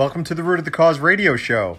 Welcome to the Root of the Cause radio show.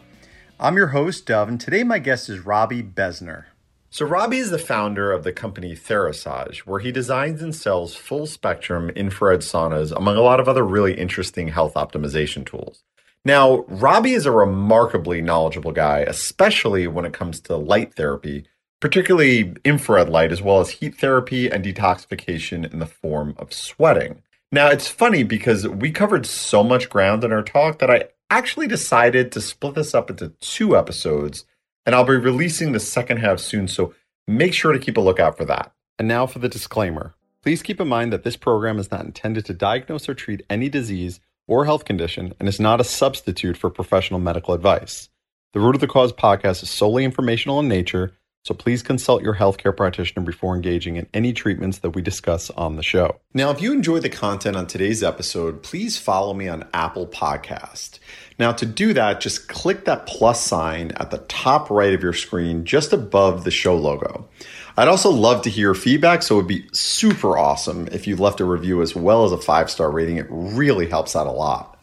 I'm your host, Dov, and today my guest is Robbie Besner. So, Robbie is the founder of the company Therasage, where he designs and sells full spectrum infrared saunas, among a lot of other really interesting health optimization tools. Now, Robbie is a remarkably knowledgeable guy, especially when it comes to light therapy, particularly infrared light, as well as heat therapy and detoxification in the form of sweating. Now, it's funny because we covered so much ground in our talk that I actually decided to split this up into two episodes and I'll be releasing the second half soon, so make sure to keep a lookout for that. And now for the disclaimer. Please keep in mind that this program is not intended to diagnose or treat any disease or health condition and is not a substitute for professional medical advice. The Root of the Cause podcast is solely informational in nature, so please consult your healthcare practitioner before engaging in any treatments that we discuss on the show. Now, if you enjoy the content on today's episode, please follow me on Apple Podcast. Now, to do that, just click that plus sign at the top right of your screen, just above the show logo. I'd also love to hear feedback, so it would be super awesome if you left a review as well as a five star rating. It really helps out a lot.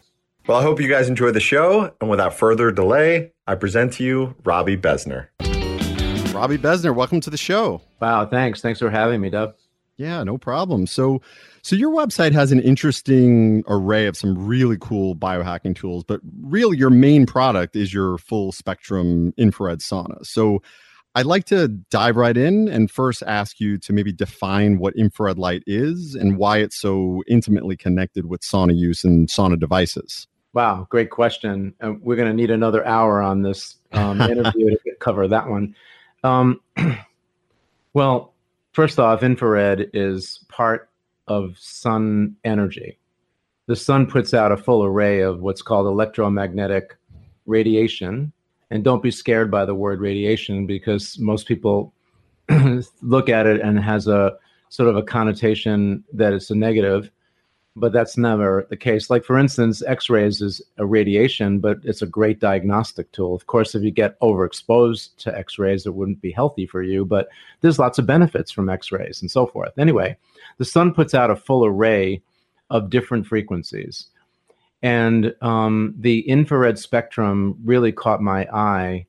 Well, I hope you guys enjoy the show, and without further delay, I present to you Robbie Besner. Robbie Besner, welcome to the show. Wow, thanks. Thanks for having me, Dub. Yeah, no problem. So, so your website has an interesting array of some really cool biohacking tools, but really your main product is your full spectrum infrared sauna. So I'd like to dive right in and first ask you to maybe define what infrared light is and why it's so intimately connected with sauna use and sauna devices. Wow, great question. Uh, we're going to need another hour on this um, interview to cover that one. Um, well, first off, infrared is part of sun energy. The sun puts out a full array of what's called electromagnetic radiation. And don't be scared by the word radiation because most people look at it and has a sort of a connotation that it's a negative, but that's never the case. Like, for instance, X rays is a radiation, but it's a great diagnostic tool. Of course, if you get overexposed to X rays, it wouldn't be healthy for you, but there's lots of benefits from X rays and so forth. Anyway, the sun puts out a full array of different frequencies. And um, the infrared spectrum really caught my eye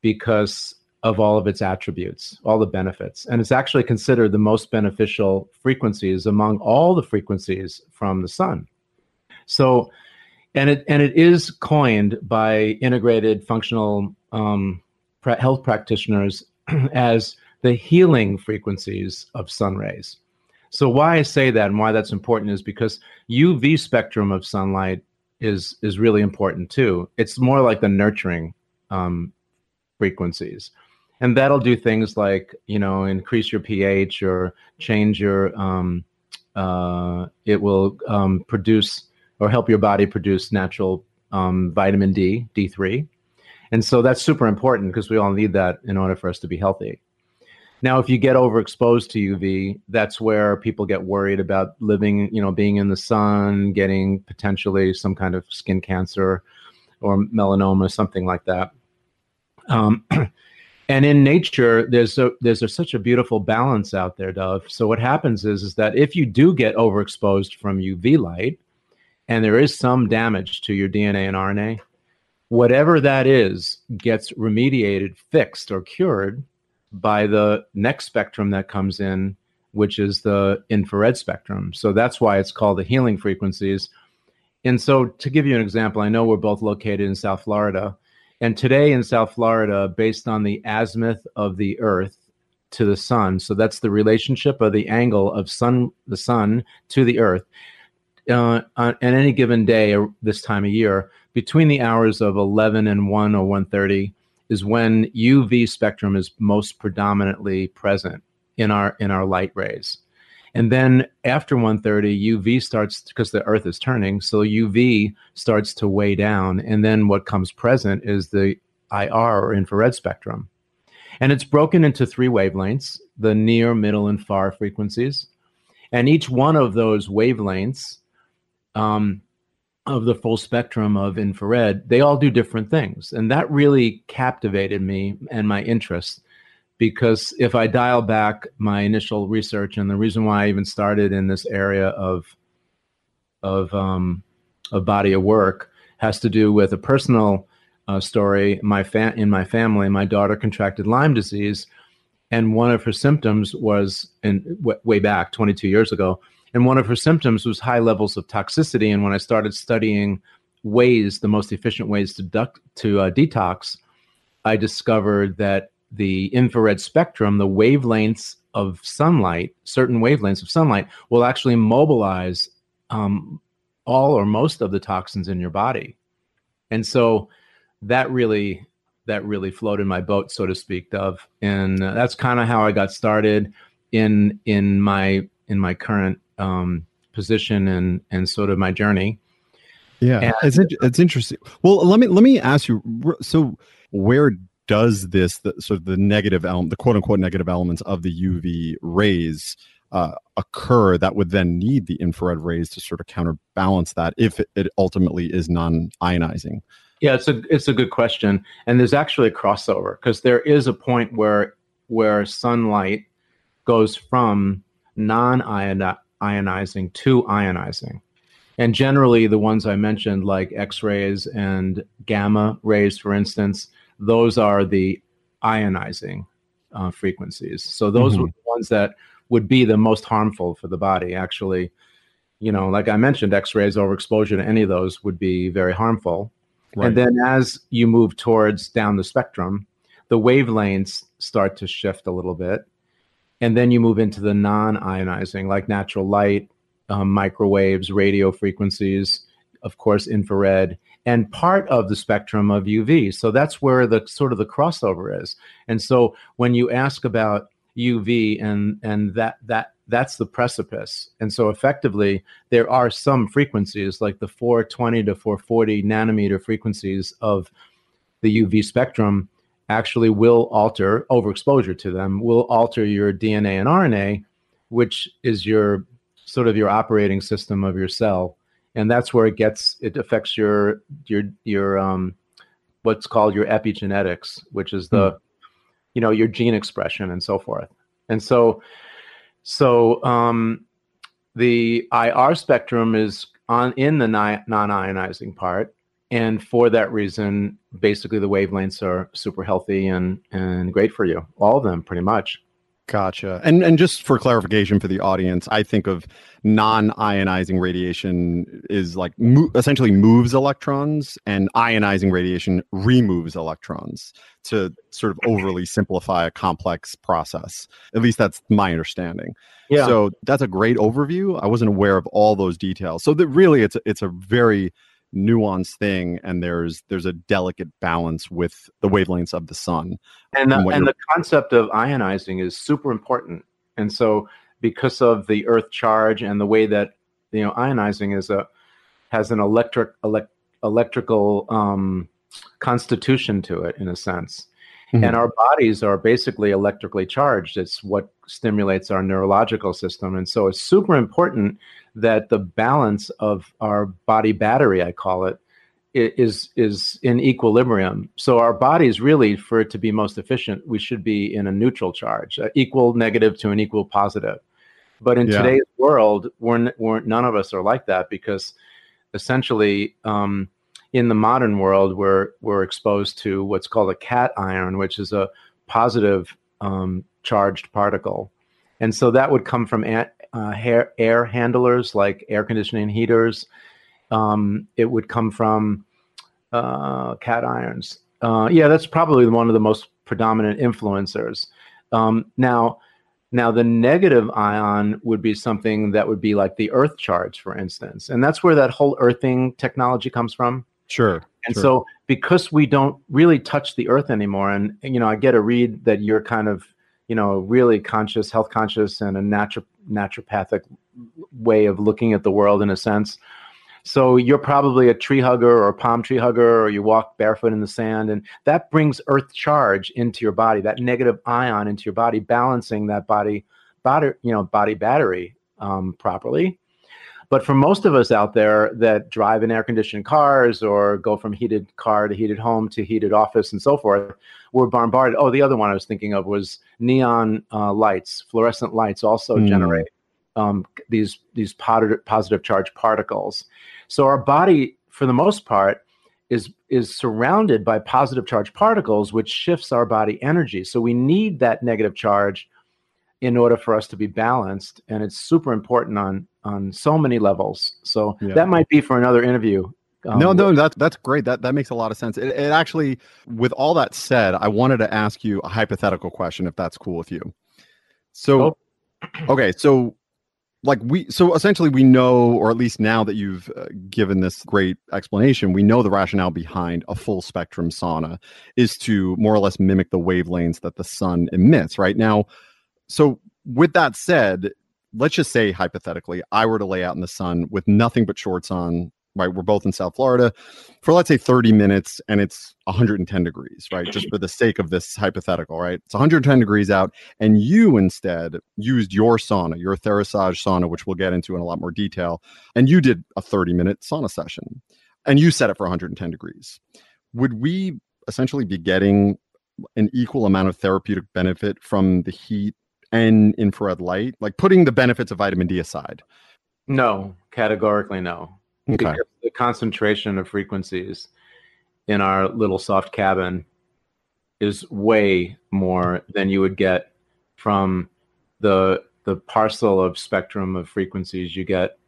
because of all of its attributes, all the benefits. And it's actually considered the most beneficial frequencies among all the frequencies from the sun. So, and it and it is coined by integrated functional um, health practitioners as the healing frequencies of sun rays. So why I say that and why that's important is because UV spectrum of sunlight is is really important too. It's more like the nurturing um, frequencies, and that'll do things like you know increase your pH or change your. Um, uh, it will um, produce or help your body produce natural um, vitamin D, D three, and so that's super important because we all need that in order for us to be healthy. Now, if you get overexposed to UV, that's where people get worried about living, you know, being in the sun, getting potentially some kind of skin cancer or melanoma, something like that. Um, and in nature, there's a, there's a, such a beautiful balance out there, Dov. So what happens is is that if you do get overexposed from UV light, and there is some damage to your DNA and RNA, whatever that is gets remediated, fixed, or cured by the next spectrum that comes in, which is the infrared spectrum. So that's why it's called the healing frequencies. And so, to give you an example, I know we're both located in South Florida. And today in South Florida, based on the azimuth of the Earth to the sun, so that's the relationship of the angle of sun, the sun to the Earth, uh, on, any given day or this time of year, between the hours of 11 and 1 or 1.30, is when UV spectrum is most predominantly present in our in our light rays. And then after 1:30, UV starts because the Earth is turning, so UV starts to weigh down, and then what comes present is the IR or infrared spectrum, and it's broken into three wavelengths: the near, middle, and far frequencies, and each one of those wavelengths um, of the full spectrum of infrared, they all do different things. And that really captivated me and my interest because if I dial back my initial research and the reason why I even started in this area of of um, a body of work has to do with a personal uh, story. My fa- in my family, my daughter contracted Lyme disease, and one of her symptoms was in w- way back 22 years ago. And one of her symptoms was high levels of toxicity. And when I started studying ways, the most efficient ways to duct to uh, detox, I discovered that the infrared spectrum, the wavelengths of sunlight, certain wavelengths of sunlight, will actually mobilize um, all or most of the toxins in your body. And so that really that really floated my boat, so to speak, Dov. And uh, that's kind of how I got started in in my in my current um, position and and sort of my journey. Yeah, and, it's it's interesting. Well, let me let me ask you. So, where does this the, sort of the negative element, the quote unquote negative elements of the UV rays uh, occur that would then need the infrared rays to sort of counterbalance that if it, ultimately is non-ionizing? Yeah, it's a it's a good question, and there's actually a crossover because there is a point where where sunlight goes from non-ionizing to ionizing. And generally, the ones I mentioned, like X rays and gamma rays, for instance, those are the ionizing uh, frequencies. So those mm-hmm. were the ones that would be the most harmful for the body. Actually, you know, like I mentioned, X rays overexposure to any of those would be very harmful. Right. And then as you move towards down the spectrum, the wavelengths start to shift a little bit. And then you move into the non ionizing, like natural light, um, microwaves, radio frequencies, of course, infrared, and part of the spectrum of UV. So that's where the sort of the crossover is. And so when you ask about UV and and that that that's the precipice. And so effectively there are some frequencies like the 420 to 440 nanometer frequencies of the UV spectrum actually will alter overexposure to them will alter your DNA and RNA which is your sort of your operating system of your cell and that's where it gets it affects your your your um what's called your epigenetics which is the mm. you know your gene expression and so forth. And so so um the ir spectrum is on in the non-ionizing part. And for that reason basically the wavelengths are super healthy and and great for you all of them pretty much Gotcha. And and just for clarification for the audience, I think of non-ionizing radiation is like mo- essentially moves electrons, and ionizing radiation removes electrons to sort of overly simplify a complex process. At least that's my understanding. Yeah. So that's a great overview. I wasn't aware of all those details. So that really, it's a, it's a very nuanced thing and there's there's a delicate balance with the wavelengths of the sun and the, and the concept of ionizing is super important. And so because of the earth charge and the way that you know ionizing is a has an electric elect, electrical um, constitution to it in a sense mm-hmm. and our bodies are basically electrically charged it's what stimulates our neurological system and so it's super important that the balance of our body battery, I call it, is is in equilibrium. So our bodies really, for it to be most efficient, we should be in a neutral charge, equal negative to an equal positive. But in yeah. today's world, we're, we're none of us are like that because essentially, um, in the modern world, we're we're exposed to what's called a cation, which is a positive um, charged particle, and so that would come from uh, hair, air handlers like air conditioning heaters. Um, it would come from uh, cations. Uh, yeah, that's probably one of the most predominant influencers. Um, now, now the negative ion would be something that would be like the Earth charge, for instance, and that's where that whole earthing technology comes from. Sure. And sure. so, because we don't really touch the Earth anymore, and you know, I get a read that you're kind of you know really conscious health conscious and a natural naturopathic way of looking at the world in a sense so you're probably a tree hugger or a palm tree hugger or you walk barefoot in the sand and that brings earth charge into your body that negative ion into your body balancing that body body you know body battery um, properly but for most of us out there that drive in air conditioned cars or go from heated car to heated home to heated office and so forth, we're bombarded. Oh, the other one I was thinking of was neon uh, lights, fluorescent lights also mm. generate um, these these positive, positive charge particles. So our body, for the most part, is is surrounded by positive charge particles which shifts our body energy so we need that negative charge in order for us to be balanced and it's super important on on so many levels so yeah. that might be for another interview um, no, no, that's that's great. That that makes a lot of sense. It, it, actually, with all that said, I wanted to ask you a hypothetical question, if that's cool with you. So, oh. okay, so like we so essentially we know or at least now that you've uh, given this great explanation we know the rationale behind a full spectrum sauna is to more or less mimic the wavelengths that the sun emits right now so with that said let's just say hypothetically i were to lay out in the sun with nothing but shorts on right? We're both in South Florida for let's say 30 minutes and it's 110 degrees, right? Just for the sake of this hypothetical, right? It's 110 degrees out, and you instead used your sauna, your Therasage sauna, which we'll get into in a lot more detail, and you did a 30 minute sauna session and you set it for 110 degrees. Would we essentially be getting an equal amount of therapeutic benefit from the heat and infrared light? Like putting the benefits of vitamin D aside? No, categorically no. Okay. The concentration of frequencies in our little soft cabin is way more than you would get from the the parcel of spectrum of frequencies you get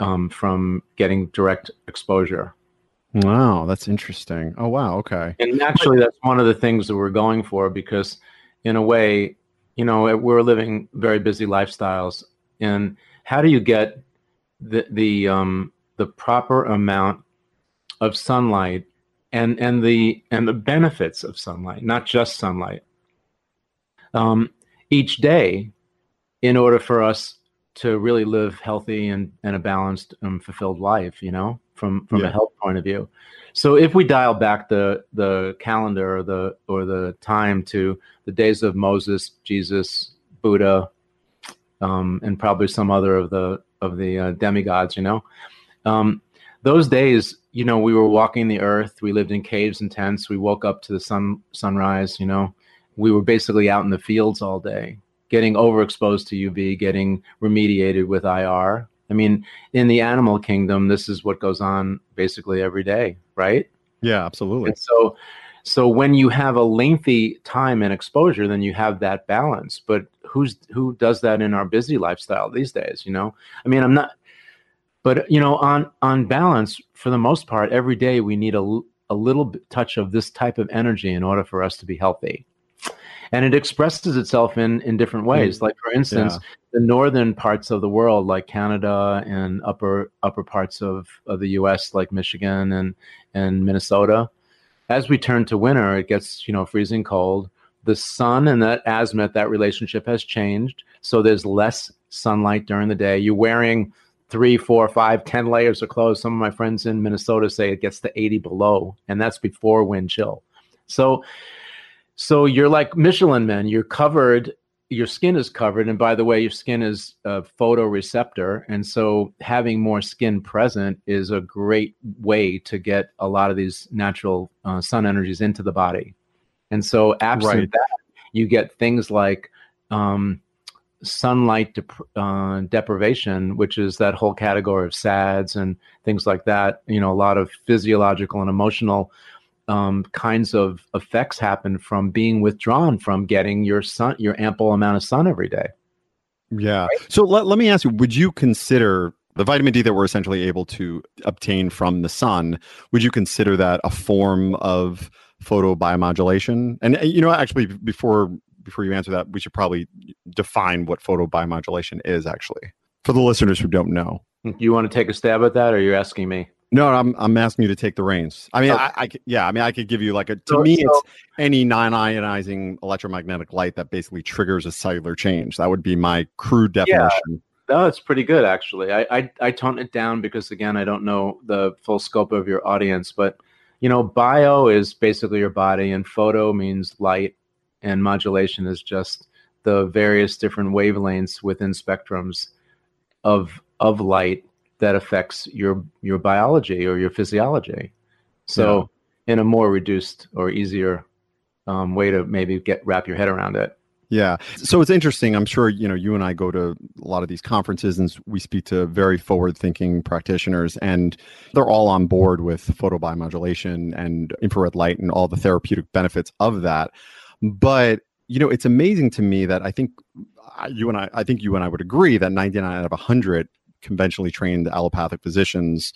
um, from getting direct exposure. Wow, that's interesting. Oh wow, okay. And actually, that's one of the things that we're going for because, in a way, you know, we're living very busy lifestyles, and how do you get the the um, the proper amount of sunlight and and the and the benefits of sunlight, not just sunlight, um, each day, in order for us to really live healthy and, and a balanced and fulfilled life, you know, from from yeah. a health point of view. So if we dial back the the calendar or the or the time to the days of Moses, Jesus, Buddha, um, and probably some other of the of the uh, demigods, you know, um, those days, you know, we were walking the earth. We lived in caves and tents. We woke up to the sun sunrise. You know, we were basically out in the fields all day, getting overexposed to UV, getting remediated with IR. I mean, in the animal kingdom, this is what goes on basically every day, right? Yeah, absolutely. And so, so when you have a lengthy time and exposure, then you have that balance. But who's who does that in our busy lifestyle these days? You know, I mean, I'm not but you know on on balance for the most part every day we need a, a little touch of this type of energy in order for us to be healthy and it expresses itself in in different mm. ways like for instance yeah. the northern parts of the world like canada and upper upper parts of, of the us like michigan and and minnesota as we turn to winter it gets you know freezing cold the sun and that azimuth that relationship has changed so there's less sunlight during the day you're wearing three, four, five, ten layers of clothes. Some of my friends in Minnesota say it gets to 80 below, and that's before wind chill. So, so you're like Michelin men. You're covered. Your skin is covered, and by the way, your skin is a photoreceptor, and so having more skin present is a great way to get a lot of these natural uh, sun energies into the body. And so, absent right. that, you get things like um, sunlight dep- uh, deprivation, which is that whole category of SADS and things like that. You know, a lot of physiological and emotional um, kinds of effects happen from being withdrawn from getting your sun, your ample amount of sun every day. Yeah. Right? So let, let me ask you: Would you consider the vitamin D that we're essentially able to obtain from the sun? Would you consider that a form of photobiomodulation? And you know, actually, before before you answer that, we should probably define what photobiomodulation is actually for the listeners who don't know. You want to take a stab at that, or you're asking me? No, I'm I'm asking you to take the reins. I mean, okay. I, I, yeah, I mean, I could give you like a. To so, me, so, it's any non-ionizing electromagnetic light that basically triggers a cellular change. That would be my crude definition. Yeah. No, it's pretty good actually. I, I I tone it down because again, I don't know the full scope of your audience, but you know, bio is basically your body, and photo means light, and modulation is just the various different wavelengths within spectrums of of light that affects your your biology or your physiology. So, yeah. in a more reduced or easier um, way to maybe get wrap your head around it. Yeah. So it's interesting. I'm sure, you know, you and I go to a lot of these conferences and we speak to very forward thinking practitioners and they're all on board with photobiomodulation and infrared light and all the therapeutic benefits of that. But, you know, it's amazing to me that I think you and I, I think you and I would agree that 99 out of 100 conventionally trained allopathic physicians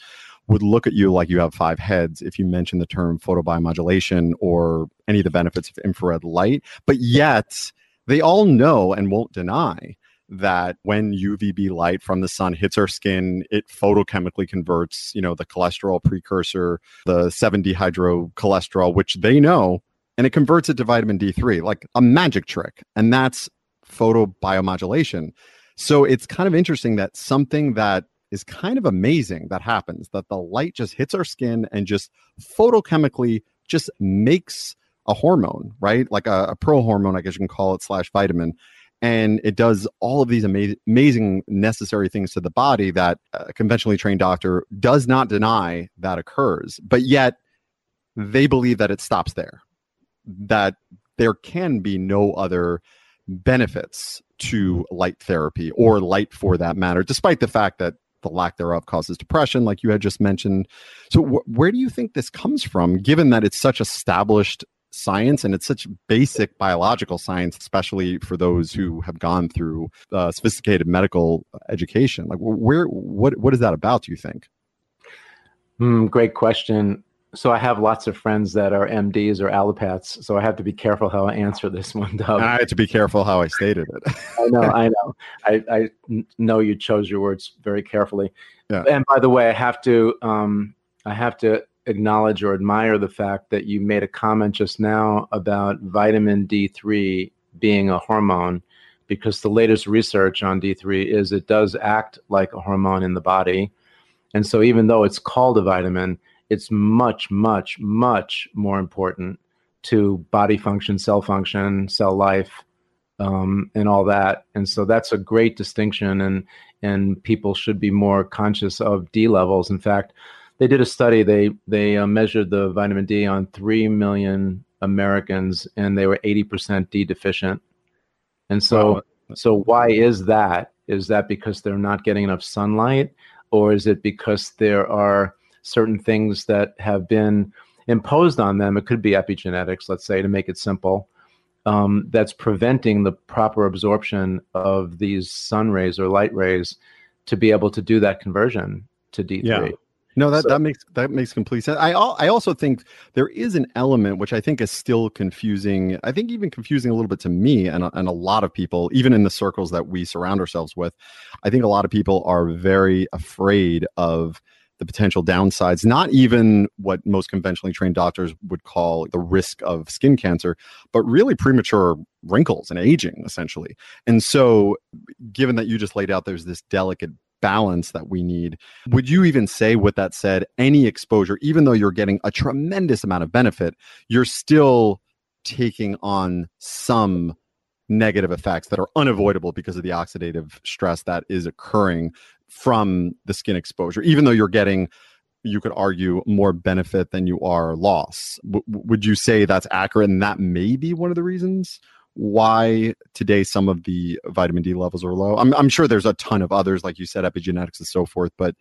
would look at you like you have five heads if you mention the term photobiomodulation or any of the benefits of infrared light. But yet, they all know and won't deny that when UVB light from the sun hits our skin, it photochemically converts, you know, the cholesterol precursor, the 7-dehydrocholesterol, which they know, and it converts it to vitamin D3, like a magic trick. And that's photobiomodulation. So it's kind of interesting that something that is kind of amazing that happens, that the light just hits our skin and just photochemically just makes a hormone, right? Like a, a pro hormone, I guess you can call it, slash vitamin. And it does all of these ama- amazing necessary things to the body that a conventionally trained doctor does not deny that occurs. But yet they believe that it stops there, that there can be no other benefits to light therapy or light for that matter, despite the fact that the lack thereof causes depression, like you had just mentioned. So, wh- where do you think this comes from, given that it's such established science and it's such basic biological science especially for those who have gone through uh, sophisticated medical education? Like where what what is that about do you think? Mm, great question so I have lots of friends that are MDs or allopaths, so I have to be careful how I answer this one. Doug. I have to be careful how I stated it. I know, I know. I, I know you chose your words very carefully. Yeah. And by the way, I have to um, I have to acknowledge or admire the fact that you made a comment just now about vitamin D3 being a hormone because the latest research on D3 is it does act like a hormone in the body. And so even though it's called a vitamin, it's much, much, much more important to body function, cell function, cell life, um, and all that. And so that's a great distinction, and and people should be more conscious of D levels. In fact, they did a study. They they uh, measured the vitamin D on three million Americans, and they were eighty percent D deficient. And so, wow. so why is that? Is that because they're not getting enough sunlight, or is it because there are certain things that have been imposed on them? It could be epigenetics, let's say, to make it simple. Um, that's preventing the proper absorption of these sun rays or light rays to be able to do that conversion to D3. Yeah. No, that, so, that makes that makes complete sense. I I also think there is an element which I think is still confusing. I think even confusing a little bit to me and and a lot of people, even in the circles that we surround ourselves with. I think a lot of people are very afraid of the potential downsides, not even what most conventionally trained doctors would call the risk of skin cancer, but really premature wrinkles and aging, essentially. And so, given that you just laid out there's this delicate balance that we need. Would you even say, with that said, any exposure, even though you're getting a tremendous amount of benefit, you're still taking on some negative effects that are unavoidable because of the oxidative stress that is occurring from the skin exposure, even though you're getting you could argue more benefit than you are loss. W- would you say that's accurate? And that may be one of the reasons why today some of the vitamin D levels are low. I'm, I'm sure there's a ton of others, like you said, epigenetics and so forth. But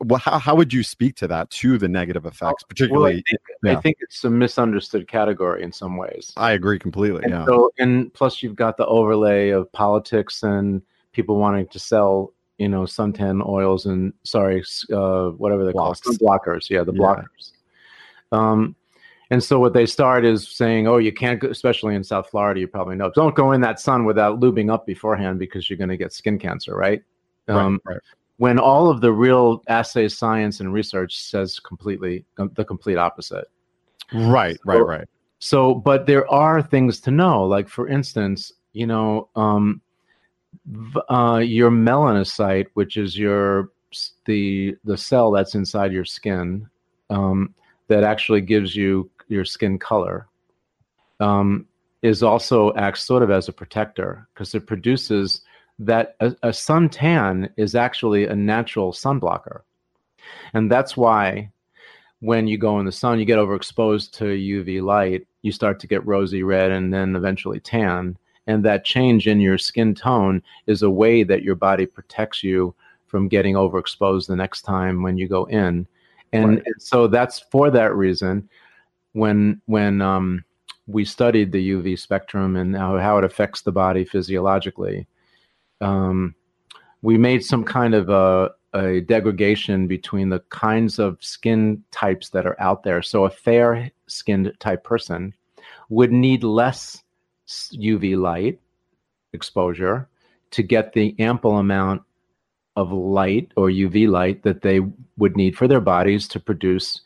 well, how, how would you speak to that, to the negative effects, particularly? Well, I, think, yeah. I, think, it's a misunderstood category in some ways. I agree completely. And yeah. So, and plus, you've got the overlay of politics and people wanting to sell, you know, suntan oils and sorry, uh, whatever they call blockers. Yeah, the blockers. Yeah. Um, and so what they start is saying, oh, you can't, go, especially in South Florida, you probably know, don't go in that sun without lubing up beforehand because you're going to get skin cancer, right? Um, right, right. When all of the real assay science and research says completely the complete opposite. Right, right, right. So, but there are things to know. Like for instance, you know, um, uh, your melanocyte, which is your the the cell that's inside your skin, um, that actually gives you your skin color um, is also acts sort of as a protector because it produces that a, a suntan is actually a natural sun blocker. And that's why when you go in the sun, you get overexposed to UV light, you start to get rosy red and then eventually tan. And that change in your skin tone is a way that your body protects you from getting overexposed the next time when you go in and, right. and so that's for that reason when when um, we studied the uv spectrum and how, how it affects the body physiologically um, we made some kind of a, a degradation between the kinds of skin types that are out there so a fair skinned type person would need less UV light exposure to get the ample amount of light or UV light that they would need for their bodies to produce.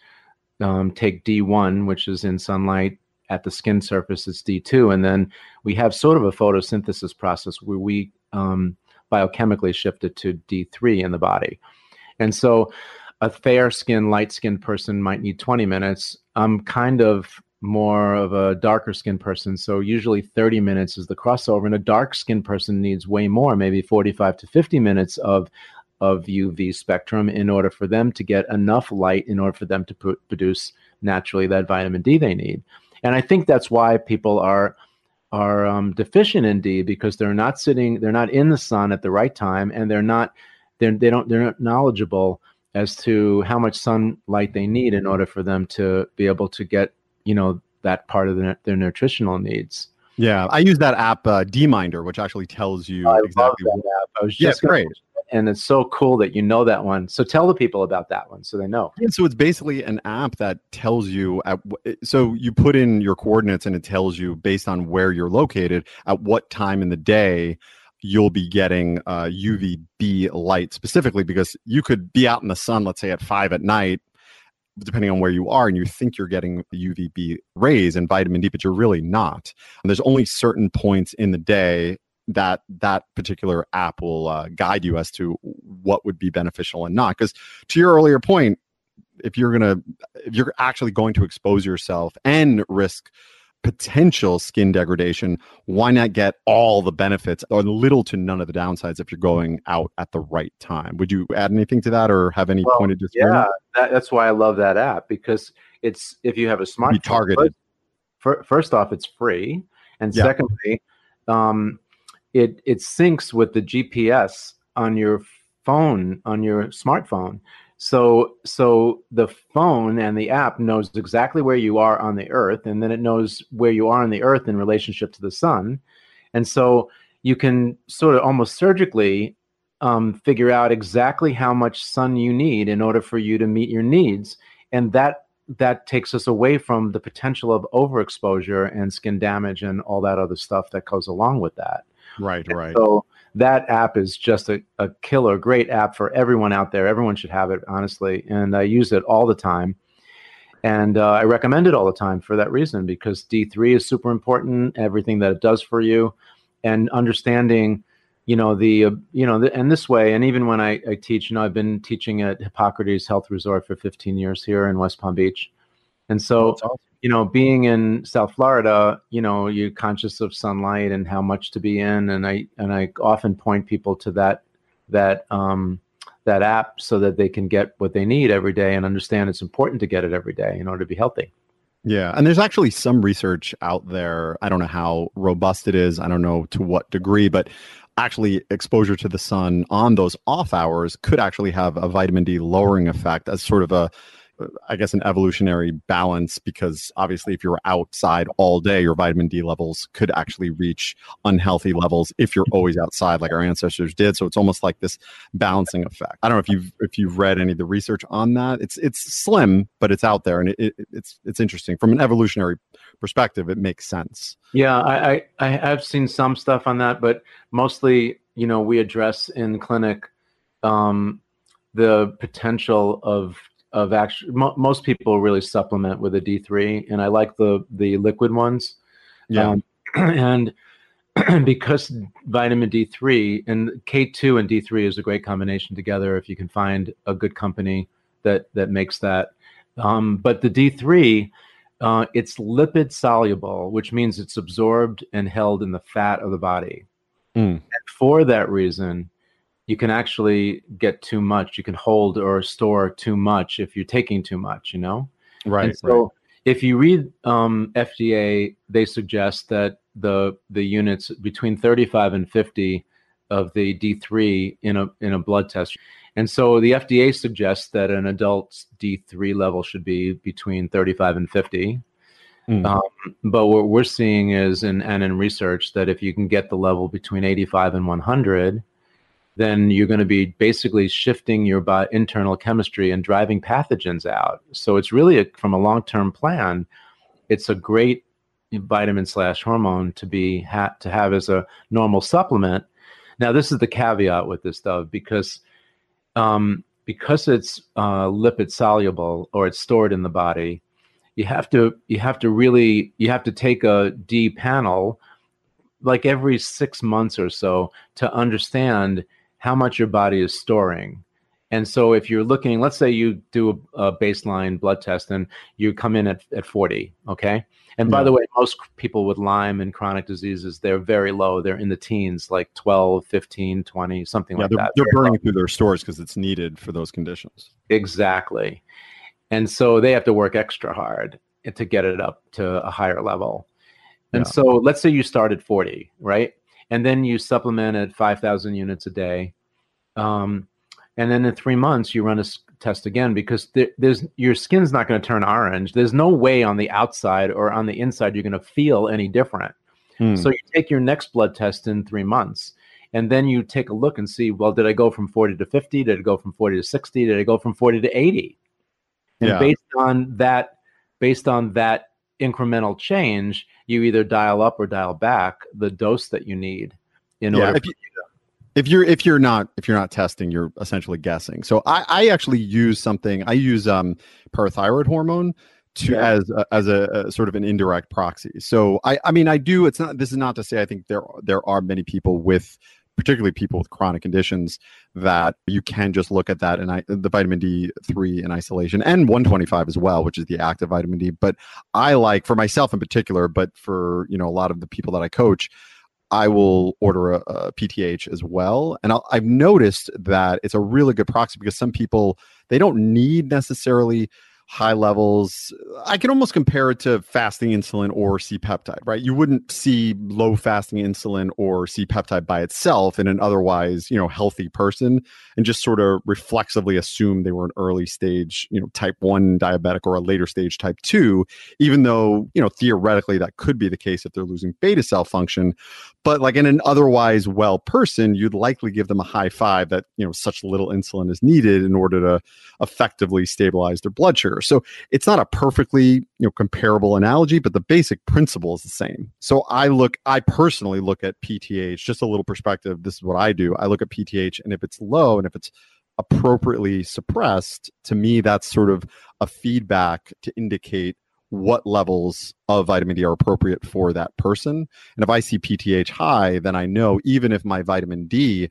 Um, take D1, which is in sunlight at the skin surface, it's D2. And then we have sort of a photosynthesis process where we um, biochemically shift it to D3 in the body. And so a fair skin, light skinned person might need 20 minutes. I'm kind of more of a darker skinned person. So usually 30 minutes is the crossover. And a dark skinned person needs way more, maybe 45 to 50 minutes of of UV spectrum in order for them to get enough light in order for them to pr- produce naturally that vitamin D they need. And I think that's why people are are um, deficient in D because they're not sitting, they're not in the sun at the right time, and they're not they're, they don't they're not knowledgeable as to how much sunlight they need in order for them to be able to get you know that part of their, their nutritional needs. Yeah, I use that app uh, DMinder, which actually tells you I exactly. Love that app. I was just yeah, great. And it's so cool that you know that one. So tell the people about that one so they know. Yeah, so it's basically an app that tells you at so you put in your coordinates and it tells you based on where you're located at what time in the day you'll be getting uh, UVB light specifically because you could be out in the sun, let's say at five at night, depending on where you are, and you think you're getting UVB rays and vitamin D, but you're really not. And there's only certain points in the day that that particular app will uh, guide you as to what would be beneficial and not. Because to your earlier point, if you're gonna, if you're actually going to expose yourself and risk potential skin degradation, why not get all the benefits or little to none of the downsides if you're going out at the right time? Would you add anything to that or have any well, point of disagreement? Yeah, that, that's why I love that app because it's if you have a smartphone, targeted. First, first off, it's free, and yeah. secondly, um, it it syncs with the GPS on your phone on your smartphone. So so the phone and the app knows exactly where you are on the earth and then it knows where you are on the earth in relationship to the sun. And so you can sort of almost surgically um, figure out exactly how much sun you need in order for you to meet your needs. And that that takes us away from the potential of overexposure and skin damage and all that other stuff that goes along with that. Right, and right. So that app is just a, a killer, great app for everyone out there. Everyone should have it, honestly. And I use it all the time. And uh, I recommend it all the time for that reason because D3 is super important, everything that it does for you, and understanding, you know, the, uh, you know, the, and this way, and even when I, I teach, you know, I've been teaching at Hippocrates Health Resort for 15 years here in West Palm Beach. And so, awesome you know, being in South Florida, you know, you're conscious of sunlight and how much to be in, and I and I often point people to that that um, that app so that they can get what they need every day and understand it's important to get it every day in order to be healthy. Yeah, and there's actually some research out there. I don't know how robust it is. I don't know to what degree, but actually exposure to the sun on those off hours could actually have a vitamin D lowering effect as sort of a I guess, an evolutionary balance because obviously, if you're outside all day, your vitamin D levels could actually reach unhealthy levels if you're always outside, like our ancestors did. So it's almost like this balancing effect. I don't know if you've if you've read any of the research on that. It's it's slim, but it's out there, and it, it, it's it's interesting from an evolutionary perspective. It makes sense. Yeah, I, I I have seen some stuff on that, but mostly, you know, we address in clinic um, the potential of of actually mo- most people really supplement with a D3 and I like the the liquid ones. Yeah. Um, and because vitamin D3 and K2 and D3 is a great combination together if you can find a good company that that makes that. Um, but the D3 uh, it's lipid soluble, which means it's absorbed and held in the fat of the body. Mm. for that reason, you can actually get too much. You can hold or store too much if you're taking too much, you know? Right. And so right. if you read um, FDA, they suggest that the the units between 35 and 50 of the D3 in a in a blood test. And so the FDA suggests that an adult's D3 level should be between 35 and 50. Mm. Um, but what we're seeing is, in, and in research, that if you can get the level between 85 and 100, then you're going to be basically shifting your bi- internal chemistry and driving pathogens out. So it's really a, from a long-term plan, it's a great vitamin slash hormone to be ha- to have as a normal supplement. Now, this is the caveat with this stuff because um, because it's uh, lipid soluble or it's stored in the body. You have to you have to really you have to take a D panel like every six months or so to understand how much your body is storing. And so if you're looking, let's say you do a, a baseline blood test and you come in at, at 40, okay? And by the way, most people with Lyme and chronic diseases, they're very low. They're in the teens, like 12, 15, 20, something yeah, like they're, that. They're burning low. through their stores because it's needed for those conditions. Exactly. And so they have to work extra hard to get it up to a higher level. And yeah. so let's say you start at 40, right? And then you supplement at 5,000 units a day. Um, and then in three months, you run a test again because there, there's your skin's not going to turn orange. There's no way on the outside or on the inside you're going to feel any different. Hmm. So you take your next blood test in three months, and then you take a look and see, well, did I go from 40 to 50? Did I go from 40 to 60? Did I go from 40 to 80? And yeah. based on that, based on that incremental change, you either dial up or dial back the dose that you need in yeah, order. If, you, if you're if you're not if you're not testing, you're essentially guessing. So I, I actually use something. I use um parathyroid hormone to yeah. as a, as a, a, sort of an indirect proxy. So I I mean I do. It's not. This is not to say I think there there are many people with particularly people with chronic conditions, that you can just look at that and I, the vitamin D3 in isolation and 125 as well, which is the active vitamin D. But I like for myself in particular, but for you know a lot of the people that I coach, I will order a, a PTH as well. And i have noticed that it's a really good proxy because some people they don't need necessarily high levels. I can almost compare it to fasting insulin or C peptide, right? You wouldn't see low fasting insulin or C peptide by itself in an otherwise, you know, healthy person and just sort of reflexively assume they were an early stage, you know, type 1 diabetic or a later stage type 2, even though, you know, theoretically that could be the case if they're losing beta cell function. But like in an otherwise well person, you'd likely give them a high five that, you know, such little insulin is needed in order to effectively stabilize their blood sugar. So it's not a perfectly, you know, comparable analogy, but the basic principle is the same. So I look, I personally look at PTH, just a little perspective. This is what I do. I look at PTH, and if it's low and if it's appropriately suppressed, to me, that's sort of a feedback to indicate what levels of vitamin D are appropriate for that person. And if I see PTH high, then I know even if my vitamin D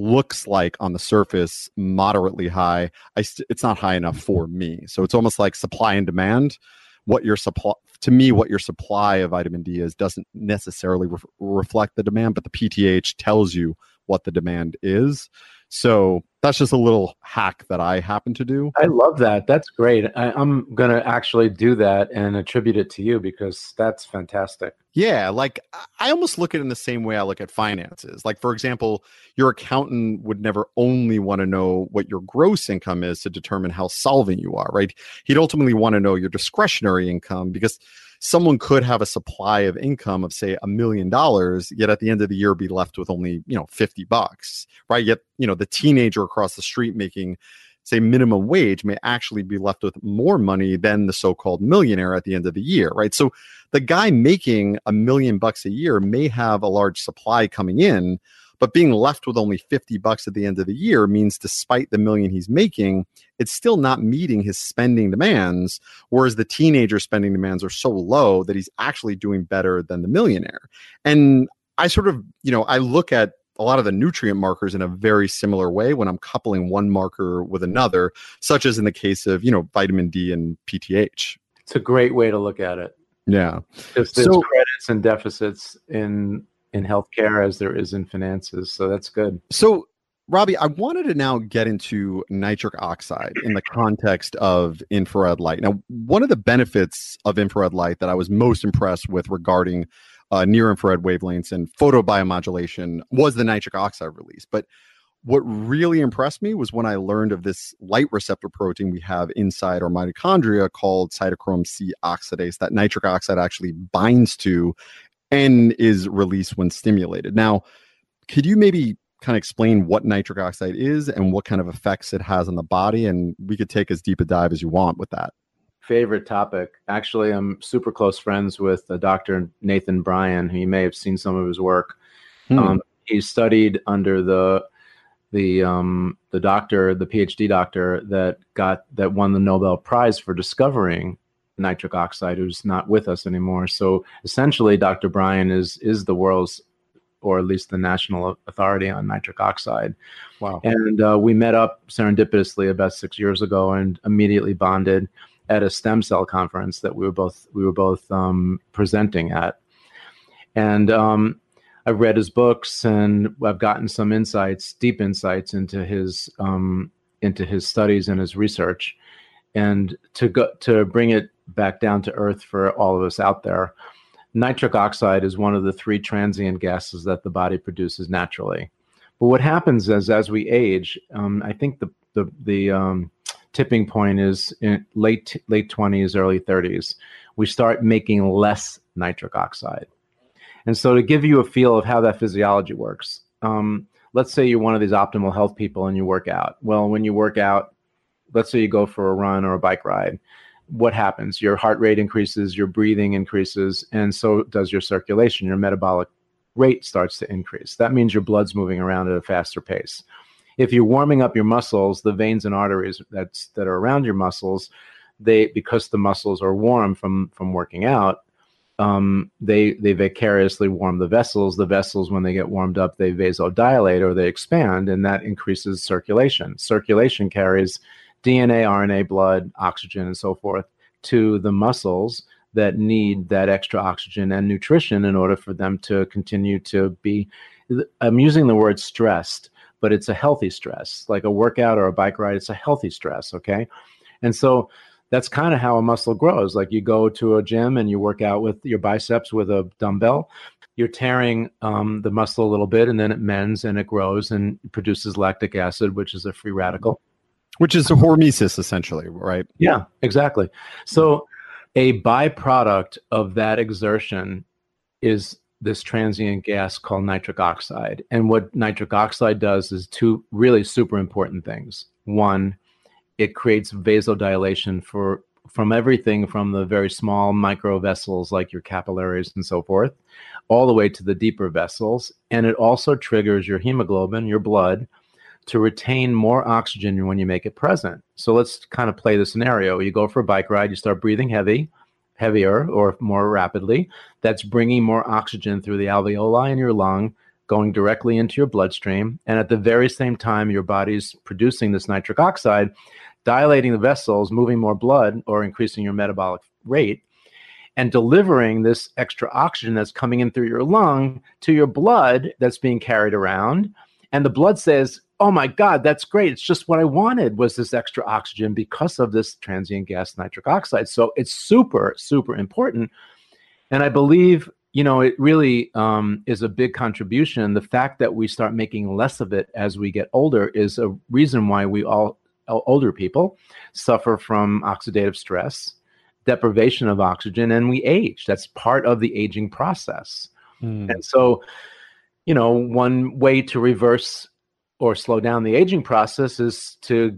looks like on the surface moderately high, I st- it's not high enough for me. So it's almost like supply and demand. What your supply to me, what your supply of vitamin D is doesn't necessarily re- reflect the demand, but the PTH tells you what the demand is. So that's just a little hack that I happen to do. I love that. That's great. I, am going to actually do that and attribute it to you because that's fantastic. Yeah. Like I almost look at it in the same way I look at finances. Like, for example, your accountant would never only want to know what your gross income is to determine how solvent you are, right? He'd ultimately want to know your discretionary income because someone could have a supply of income of say a million dollars yet at the end of the year be left with only you know 50 bucks right? Yet you know the teenager across the street making say minimum wage may actually be left with more money than the so-called millionaire at the end of the year right? So the guy making a million bucks a year may have a large supply coming in but being left with only 50 bucks at the end of the year means despite the million he's making, it's still not meeting his spending demands. Whereas the teenager spending demands are so low that he's actually doing better than the millionaire. And I sort of, you know, I look at a lot of the nutrient markers in a very similar way when I'm coupling one marker with another, such as in the case of, you know, vitamin D and PTH. It's a great way to look at it. Yeah. Because there's so, credits and deficits in in healthcare as there is in finances. So that's good. So Robbie, I wanted to now get into nitric oxide in the context of infrared light. Now, one of the benefits of infrared light that I was most impressed with regarding uh, near infrared wavelengths and photobiomodulation was the nitric oxide release. But what really impressed me was when I learned of this light receptor protein we have inside our mitochondria called cytochrome C oxidase that nitric oxide actually binds to and is released when stimulated. Now, could you maybe kind of explain what nitric oxide is and what kind of effects it has on the body? And we could take as deep a dive as you want with that. Favorite topic. Actually, I'm super close friends with uh, Dr. Nathan Bryan, who you may have seen some of his work. Hmm. Um, he studied under the the um, the doctor, the PhD doctor that got that won the Nobel Prize for discovering nitric oxide, who's not with us anymore. So essentially, Dr. Bryan is is the world's or at least the national authority on nitric oxide. Wow! And uh, we met up serendipitously about six years ago and immediately bonded at a stem cell conference that we were both we were both um, presenting at. And um, I've read his books and I've gotten some insights, deep insights into his um, into his studies and his research. And to go to bring it back down to earth for all of us out there, nitric oxide is one of the three transient gases that the body produces naturally. But what happens is as we age, um, I think the the the um, tipping point is in late late twenties, early thirties. We start making less nitric oxide and so, to give you a feel of how that physiology works, um, let's say you're one of these optimal health people and you work out. Well, when you work out, let's say you go for a run or a bike ride, what happens? Your heart rate increases, your breathing increases, and so does your circulation. Your metabolic rate starts to increase. That means your blood's moving around at a faster pace. If you're warming up your muscles, the veins and arteries that's that are around your muscles, they because the muscles are warm from from working out, um, they they vicariously warm the vessels. The vessels, when they get warmed up, they vasodilate or they expand, and that increases circulation. Circulation carries DNA, RNA, blood, oxygen, and so forth to the muscles that need that extra oxygen and nutrition in order for them to continue to be. I'm using the word stressed, but it's a healthy stress, like a workout or a bike ride. It's a healthy stress, okay? And so that's kind of how a muscle grows. Like you go to a gym and you work out with your biceps with a dumbbell. You're tearing um, the muscle a little bit, and then it mends and it grows and produces lactic acid, which is a free radical, which is hormesis essentially, right? Yeah, exactly. So a byproduct of that exertion is this transient gas called nitric oxide. And what nitric oxide does is two really super important things. One, it creates vasodilation for from everything from the very small micro vessels like your capillaries and so forth all the way to the deeper vessels and it also triggers your hemoglobin your blood to retain more oxygen when you make it present. So let's kind of play the scenario. You go for a bike ride you start breathing heavy heavier or more rapidly. That's bringing more oxygen through the alveoli in your lung going directly into your bloodstream. And at the very same time your body's producing this nitric oxide dilating the vessels, moving more blood, or increasing your metabolic rate, and delivering this extra oxygen that's coming in through your lung to your blood that's being carried around. And the blood says, Oh my God, that's great. It's just what I wanted was this extra oxygen because of this transient gas nitric oxide. So it's super, super important. And I believe, you know, it really um, is a big contribution. The fact that we start making less of it as we get older is a reason why we all older people suffer from oxidative stress, deprivation of oxygen, and we age. That's part of the aging process. Mm. And so, you know, one way to reverse or slow down the aging process is to,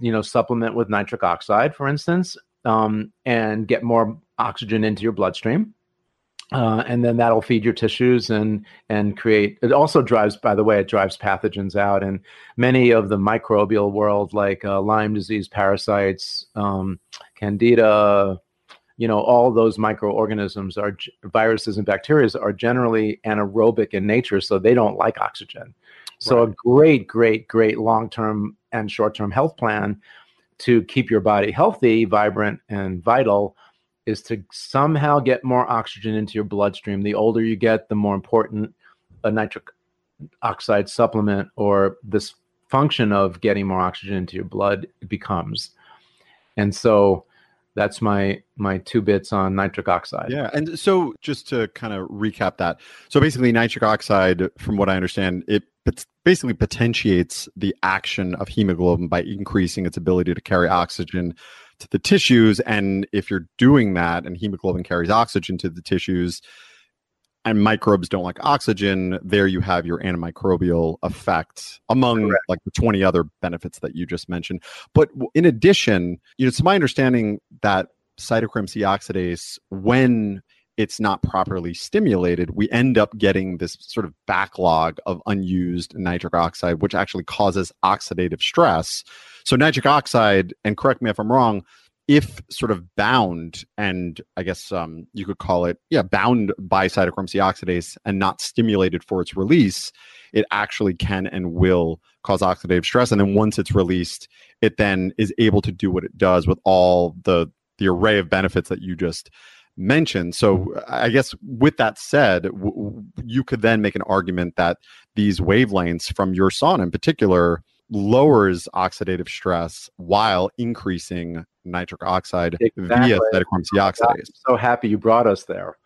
you know, supplement with nitric oxide, for instance, um, and get more oxygen into your bloodstream. Uh, and then that'll feed your tissues and and create it also drives by the way it drives pathogens out and many of the microbial world like uh, lyme disease parasites um, candida you know all those microorganisms are viruses and bacteria are generally anaerobic in nature so they don't like oxygen so right. a great great great long-term and short-term health plan to keep your body healthy vibrant and vital is to somehow get more oxygen into your bloodstream. The older you get, the more important a nitric oxide supplement or this function of getting more oxygen into your blood becomes. And so that's my my two bits on nitric oxide. Yeah, and so just to kind of recap that, so basically nitric oxide, from what I understand, it basically potentiates the action of hemoglobin by increasing its ability to carry oxygen to the tissues. And if you're doing that, and hemoglobin carries oxygen to the tissues, and microbes don't like oxygen, there you have your antimicrobial effect among Correct. like the 20 other benefits that you just mentioned. But in addition, you know, it's my understanding that cytochrome C oxidase, when it's not properly stimulated, we end up getting this sort of backlog of unused nitric oxide, which actually causes oxidative stress. So, nitric oxide, and correct me if I'm wrong, if sort of bound and I guess um, you could call it, yeah, bound by cytochrome C oxidase and not stimulated for its release, it actually can and will cause oxidative stress. And then once it's released, it then is able to do what it does with all the the array of benefits that you just mentioned. So I guess with that said, w- you could then make an argument that these wavelengths from your sauna in particular lowers oxidative stress while increasing nitric oxide exactly. via cytochrome C oxidase. I'm so happy you brought us there.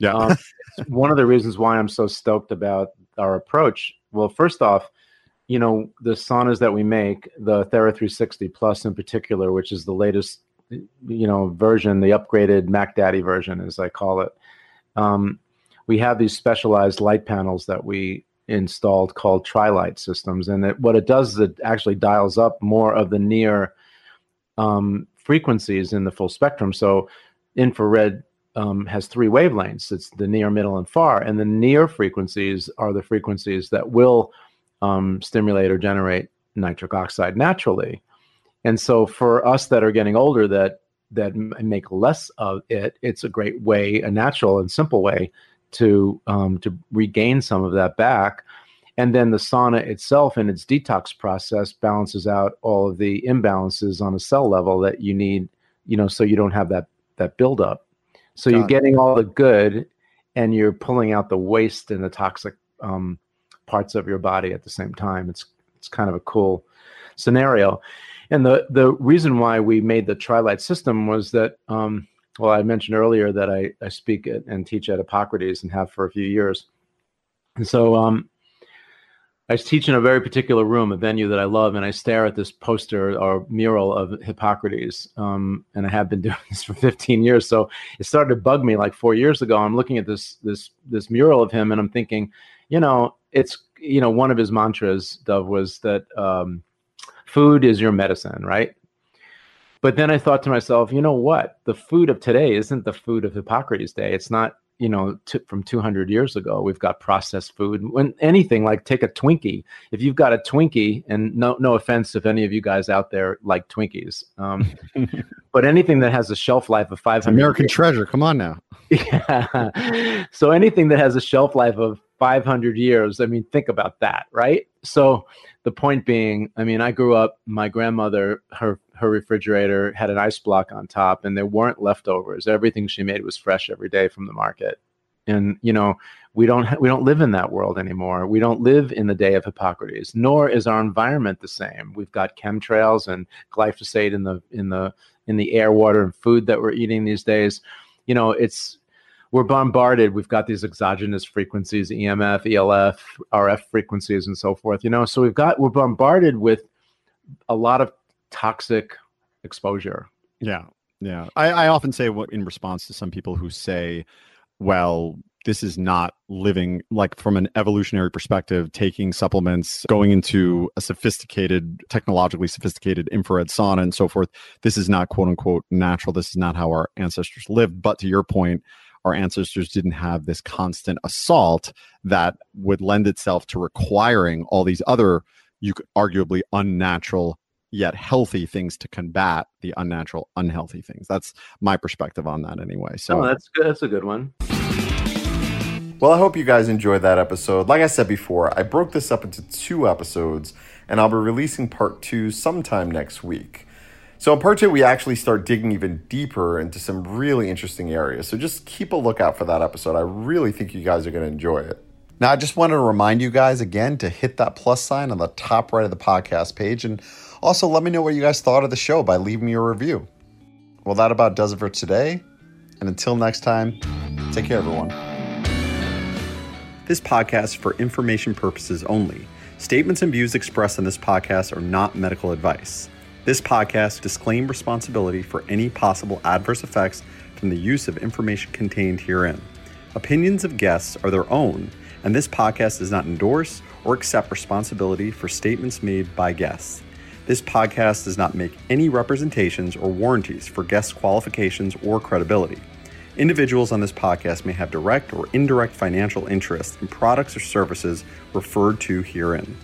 Yeah. Um, one of the reasons why I'm so stoked about our approach. Well, first off, you know, the saunas that we make, the Thera 360 Plus in particular, which is the latest, you know, version, the upgraded Mac Daddy version, as I call it. Um, we have these specialized light panels that we installed called Trilight systems, and it, what it does is it actually dials up more of the near um, frequencies in the full spectrum. So infrared um, has three wavelengths. It's the near, middle, and far, and the near frequencies are the frequencies that will um, stimulate or generate nitric oxide naturally. And so for us that are getting older, that that make less of it, it's a great way, a natural and simple way to um, to regain some of that back. And then the sauna itself and its detox process balances out all of the imbalances on a cell level that you need, you know, so you don't have that that buildup. So Got you're getting all the good, and you're pulling out the waste and the toxic um, parts of your body at the same time. It's it's kind of a cool scenario. And the the reason why we made the Trilight system was that um, well, I mentioned earlier that I, I speak at, and teach at Hippocrates and have for a few years. And so um, I teach in a very particular room, a venue that I love, and I stare at this poster or mural of Hippocrates. Um, and I have been doing this for 15 years. So it started to bug me like four years ago. I'm looking at this this this mural of him, and I'm thinking, you know, it's you know one of his mantras, Dov, was that um, food is your medicine, right? But then I thought to myself, you know what? The food of today isn't the food of Hippocrates' day. It's not, you know, t- from 200 years ago. We've got processed food. When anything like take a Twinkie, if you've got a Twinkie, and no, no offense if any of you guys out there like Twinkies, um, but anything that has a shelf life of 500 American years, treasure. Come on now. Yeah. so anything that has a shelf life of 500 years, I mean, think about that, right? So the point being, I mean, I grew up, my grandmother, her her refrigerator had an ice block on top and there weren't leftovers. Everything she made was fresh every day from the market. And you know, we don't ha- we don't live in that world anymore. We don't live in the day of Hippocrates, nor is our environment the same. We've got chemtrails and glyphosate in the in the in the air, water, and food that we're eating these days. You know, it's we're bombarded. We've got these exogenous frequencies, EMF, ELF, RF frequencies, and so forth. You know, so we've got we're bombarded with a lot of toxic exposure. Yeah, yeah. I, I often say what in response to some people who say, "Well, this is not living like from an evolutionary perspective taking supplements going into a sophisticated technologically sophisticated infrared sauna and so forth this is not quote unquote natural this is not how our ancestors lived but to your point our ancestors didn't have this constant assault that would lend itself to requiring all these other, you could arguably unnatural yet healthy things to combat the unnatural, unhealthy things. That's my perspective on that anyway. So oh, that's good. That's a good one. Well, I hope you guys enjoyed that episode. Like I said before, I broke this up into two episodes, and I'll be releasing part two sometime next week. So in part two, we actually start digging even deeper into some really interesting areas. So just keep a lookout for that episode. I really think you guys are going to enjoy it. Now, I just wanted to remind you guys again to hit that plus sign on the top right of the podcast page and also let me know what you guys thought of the show by leaving me a review. Well, that about does it for today. And until next time, take care, everyone. This podcast is for information purposes only. Statements and views expressed in this podcast are not medical advice. This podcast disclaims responsibility for any possible adverse effects from the use of information contained herein. Opinions of guests are their own, and this podcast does not endorse or accept responsibility for statements made by guests. This podcast does not make any representations or warranties for guest qualifications or credibility. Individuals on this podcast may have direct or indirect financial interest in products or services referred to herein.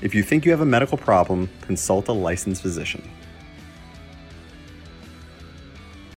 If you think you have a medical problem, consult a licensed physician.